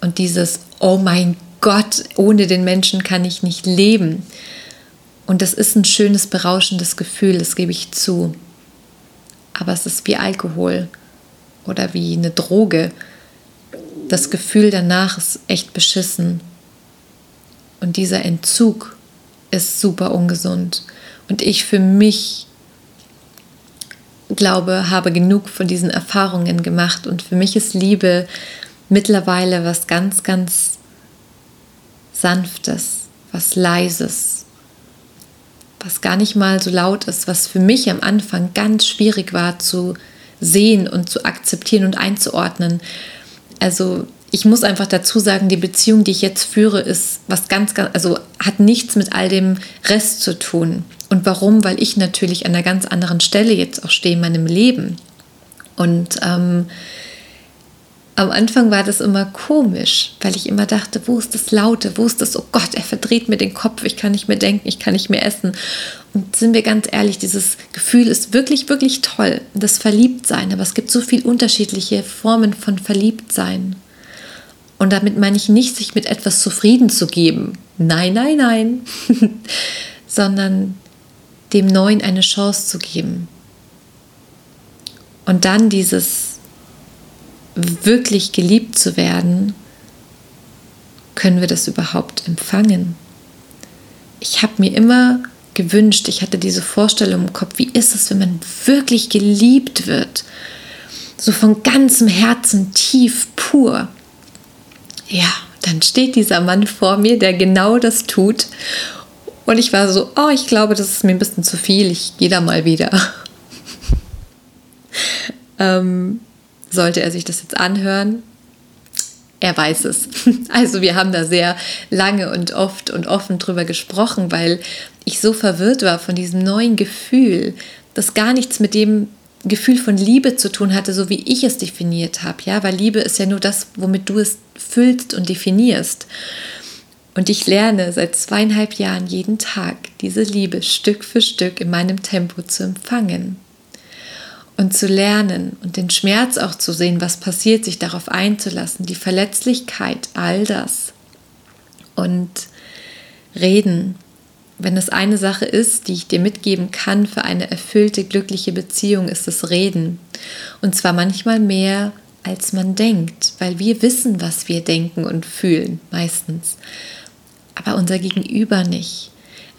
Und dieses, oh mein Gott, ohne den Menschen kann ich nicht leben. Und das ist ein schönes, berauschendes Gefühl, das gebe ich zu. Aber es ist wie Alkohol oder wie eine Droge. Das Gefühl danach ist echt beschissen. Und dieser Entzug ist super ungesund. Und ich für mich glaube, habe genug von diesen Erfahrungen gemacht. Und für mich ist Liebe mittlerweile was ganz, ganz Sanftes, was Leises, was gar nicht mal so laut ist, was für mich am Anfang ganz schwierig war zu sehen und zu akzeptieren und einzuordnen. Also ich muss einfach dazu sagen, die Beziehung, die ich jetzt führe, ist was ganz, ganz, also hat nichts mit all dem Rest zu tun. Und warum? Weil ich natürlich an einer ganz anderen Stelle jetzt auch stehe in meinem Leben. Und ähm, am Anfang war das immer komisch, weil ich immer dachte, wo ist das Laute, wo ist das, oh Gott, er verdreht mir den Kopf, ich kann nicht mehr denken, ich kann nicht mehr essen. Und sind wir ganz ehrlich, dieses Gefühl ist wirklich, wirklich toll, das Verliebtsein, aber es gibt so viele unterschiedliche Formen von Verliebtsein. Und damit meine ich nicht, sich mit etwas zufrieden zu geben. Nein, nein, nein. Sondern dem Neuen eine Chance zu geben. Und dann dieses wirklich geliebt zu werden, können wir das überhaupt empfangen? Ich habe mir immer gewünscht, ich hatte diese Vorstellung im Kopf, wie ist es, wenn man wirklich geliebt wird? So von ganzem Herzen tief, pur. Ja, dann steht dieser Mann vor mir, der genau das tut. Und ich war so, oh, ich glaube, das ist mir ein bisschen zu viel, ich gehe da mal wieder. ähm, sollte er sich das jetzt anhören, er weiß es. Also wir haben da sehr lange und oft und offen drüber gesprochen, weil ich so verwirrt war von diesem neuen Gefühl, das gar nichts mit dem Gefühl von Liebe zu tun hatte, so wie ich es definiert habe, ja, weil Liebe ist ja nur das, womit du es füllst und definierst. Und ich lerne seit zweieinhalb Jahren jeden Tag diese Liebe Stück für Stück in meinem Tempo zu empfangen und zu lernen und den Schmerz auch zu sehen, was passiert, sich darauf einzulassen, die Verletzlichkeit, all das. Und reden, wenn es eine Sache ist, die ich dir mitgeben kann für eine erfüllte, glückliche Beziehung, ist es Reden. Und zwar manchmal mehr, als man denkt, weil wir wissen, was wir denken und fühlen, meistens. Aber unser Gegenüber nicht.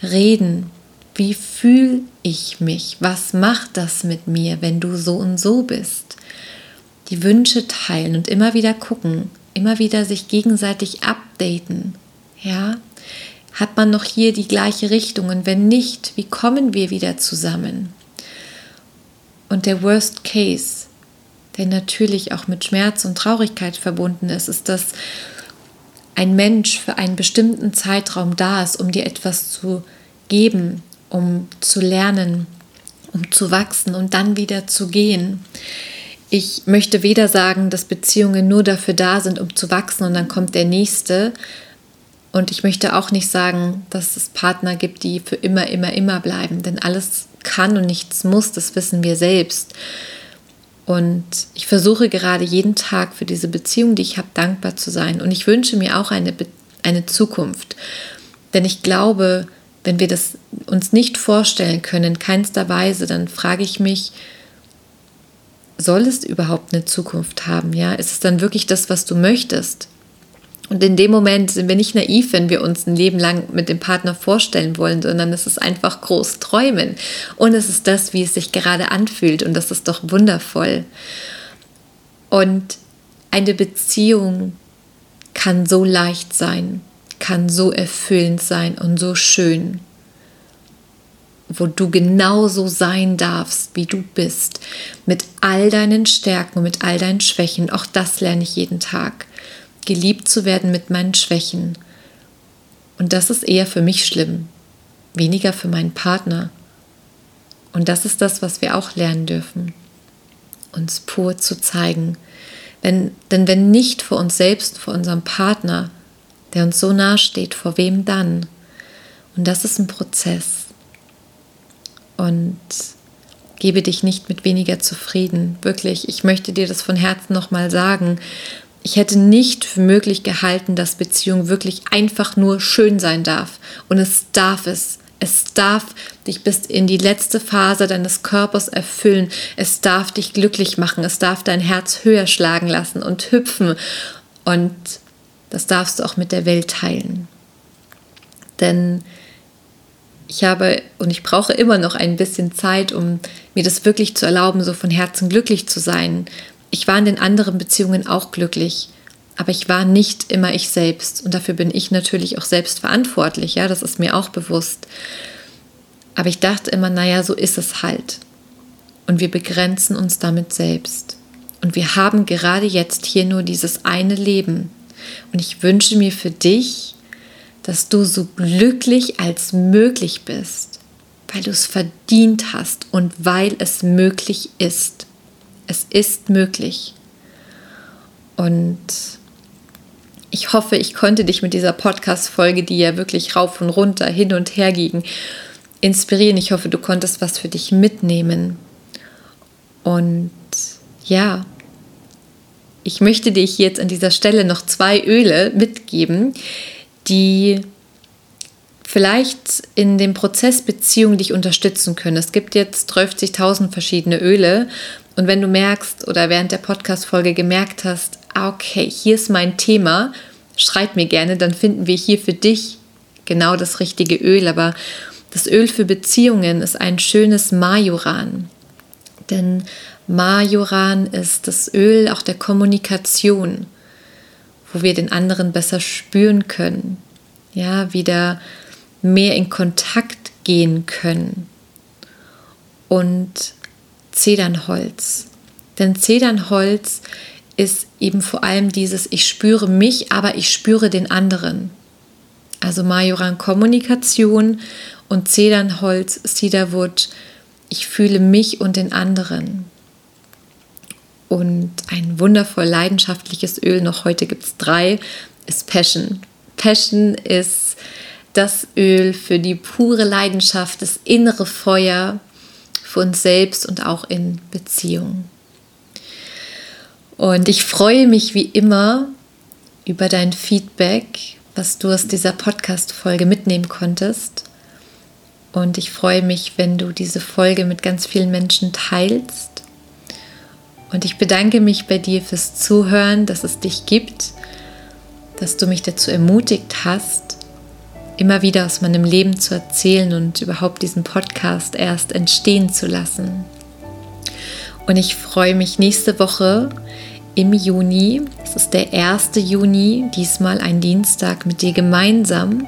Reden, wie fühle ich mich? Was macht das mit mir, wenn du so und so bist? Die Wünsche teilen und immer wieder gucken, immer wieder sich gegenseitig updaten. Ja? Hat man noch hier die gleiche Richtung? Und wenn nicht, wie kommen wir wieder zusammen? Und der Worst Case, der natürlich auch mit Schmerz und Traurigkeit verbunden ist, ist, dass ein Mensch für einen bestimmten Zeitraum da ist, um dir etwas zu geben, um zu lernen, um zu wachsen und dann wieder zu gehen. Ich möchte weder sagen, dass Beziehungen nur dafür da sind, um zu wachsen und dann kommt der nächste. Und ich möchte auch nicht sagen, dass es Partner gibt, die für immer, immer, immer bleiben. Denn alles kann und nichts muss, das wissen wir selbst. Und ich versuche gerade jeden Tag für diese Beziehung, die ich habe, dankbar zu sein. Und ich wünsche mir auch eine, eine Zukunft. Denn ich glaube, wenn wir das uns nicht vorstellen können, in keinster Weise, dann frage ich mich, soll es überhaupt eine Zukunft haben? Ja, ist es dann wirklich das, was du möchtest? Und in dem Moment sind wir nicht naiv, wenn wir uns ein Leben lang mit dem Partner vorstellen wollen, sondern es ist einfach groß träumen. Und es ist das, wie es sich gerade anfühlt. Und das ist doch wundervoll. Und eine Beziehung kann so leicht sein, kann so erfüllend sein und so schön, wo du genauso sein darfst, wie du bist, mit all deinen Stärken, mit all deinen Schwächen. Auch das lerne ich jeden Tag. Geliebt zu werden mit meinen Schwächen. Und das ist eher für mich schlimm, weniger für meinen Partner. Und das ist das, was wir auch lernen dürfen, uns pur zu zeigen. Wenn, denn wenn nicht vor uns selbst, vor unserem Partner, der uns so nahe steht, vor wem dann? Und das ist ein Prozess. Und gebe dich nicht mit weniger zufrieden. Wirklich, ich möchte dir das von Herzen nochmal sagen. Ich hätte nicht für möglich gehalten, dass Beziehung wirklich einfach nur schön sein darf. Und es darf es. Es darf dich bis in die letzte Phase deines Körpers erfüllen. Es darf dich glücklich machen. Es darf dein Herz höher schlagen lassen und hüpfen. Und das darfst du auch mit der Welt teilen. Denn ich habe und ich brauche immer noch ein bisschen Zeit, um mir das wirklich zu erlauben, so von Herzen glücklich zu sein. Ich war in den anderen Beziehungen auch glücklich, aber ich war nicht immer ich selbst und dafür bin ich natürlich auch selbst verantwortlich, ja, das ist mir auch bewusst. Aber ich dachte immer, naja, so ist es halt. Und wir begrenzen uns damit selbst. Und wir haben gerade jetzt hier nur dieses eine Leben. Und ich wünsche mir für dich, dass du so glücklich als möglich bist, weil du es verdient hast und weil es möglich ist. Es ist möglich. Und ich hoffe, ich konnte dich mit dieser Podcast-Folge, die ja wirklich rauf und runter, hin und her ging, inspirieren. Ich hoffe, du konntest was für dich mitnehmen. Und ja, ich möchte dir jetzt an dieser Stelle noch zwei Öle mitgeben, die vielleicht in dem Prozess Beziehung dich unterstützen können. Es gibt jetzt 30.000 verschiedene Öle und wenn du merkst oder während der Podcast-Folge gemerkt hast, ah, okay, hier ist mein Thema, schreib mir gerne, dann finden wir hier für dich genau das richtige Öl. Aber das Öl für Beziehungen ist ein schönes Majoran. Denn Majoran ist das Öl auch der Kommunikation wo wir den anderen besser spüren können, ja, wieder mehr in Kontakt gehen können. Und Zedernholz. Denn Zedernholz ist eben vor allem dieses, ich spüre mich, aber ich spüre den anderen. Also Majoran Kommunikation und Zedernholz, Cedarwood, ich fühle mich und den anderen und ein wundervoll leidenschaftliches Öl, noch heute gibt es drei, ist Passion. Passion ist das Öl für die pure Leidenschaft, das innere Feuer für uns selbst und auch in Beziehung. Und ich freue mich wie immer über dein Feedback, was du aus dieser Podcast-Folge mitnehmen konntest. Und ich freue mich, wenn du diese Folge mit ganz vielen Menschen teilst und ich bedanke mich bei dir fürs Zuhören, dass es dich gibt, dass du mich dazu ermutigt hast, immer wieder aus meinem Leben zu erzählen und überhaupt diesen Podcast erst entstehen zu lassen. Und ich freue mich nächste Woche im Juni, es ist der 1. Juni, diesmal ein Dienstag, mit dir gemeinsam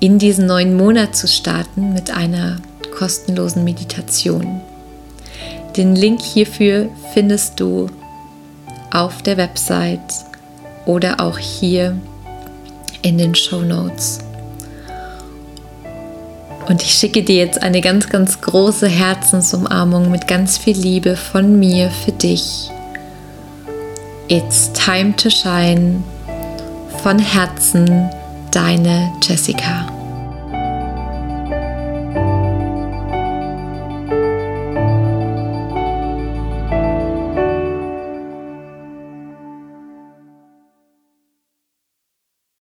in diesen neuen Monat zu starten mit einer kostenlosen Meditation. Den Link hierfür findest du auf der Website oder auch hier in den Show Notes. Und ich schicke dir jetzt eine ganz, ganz große Herzensumarmung mit ganz viel Liebe von mir für dich. It's time to shine. Von Herzen, deine Jessica.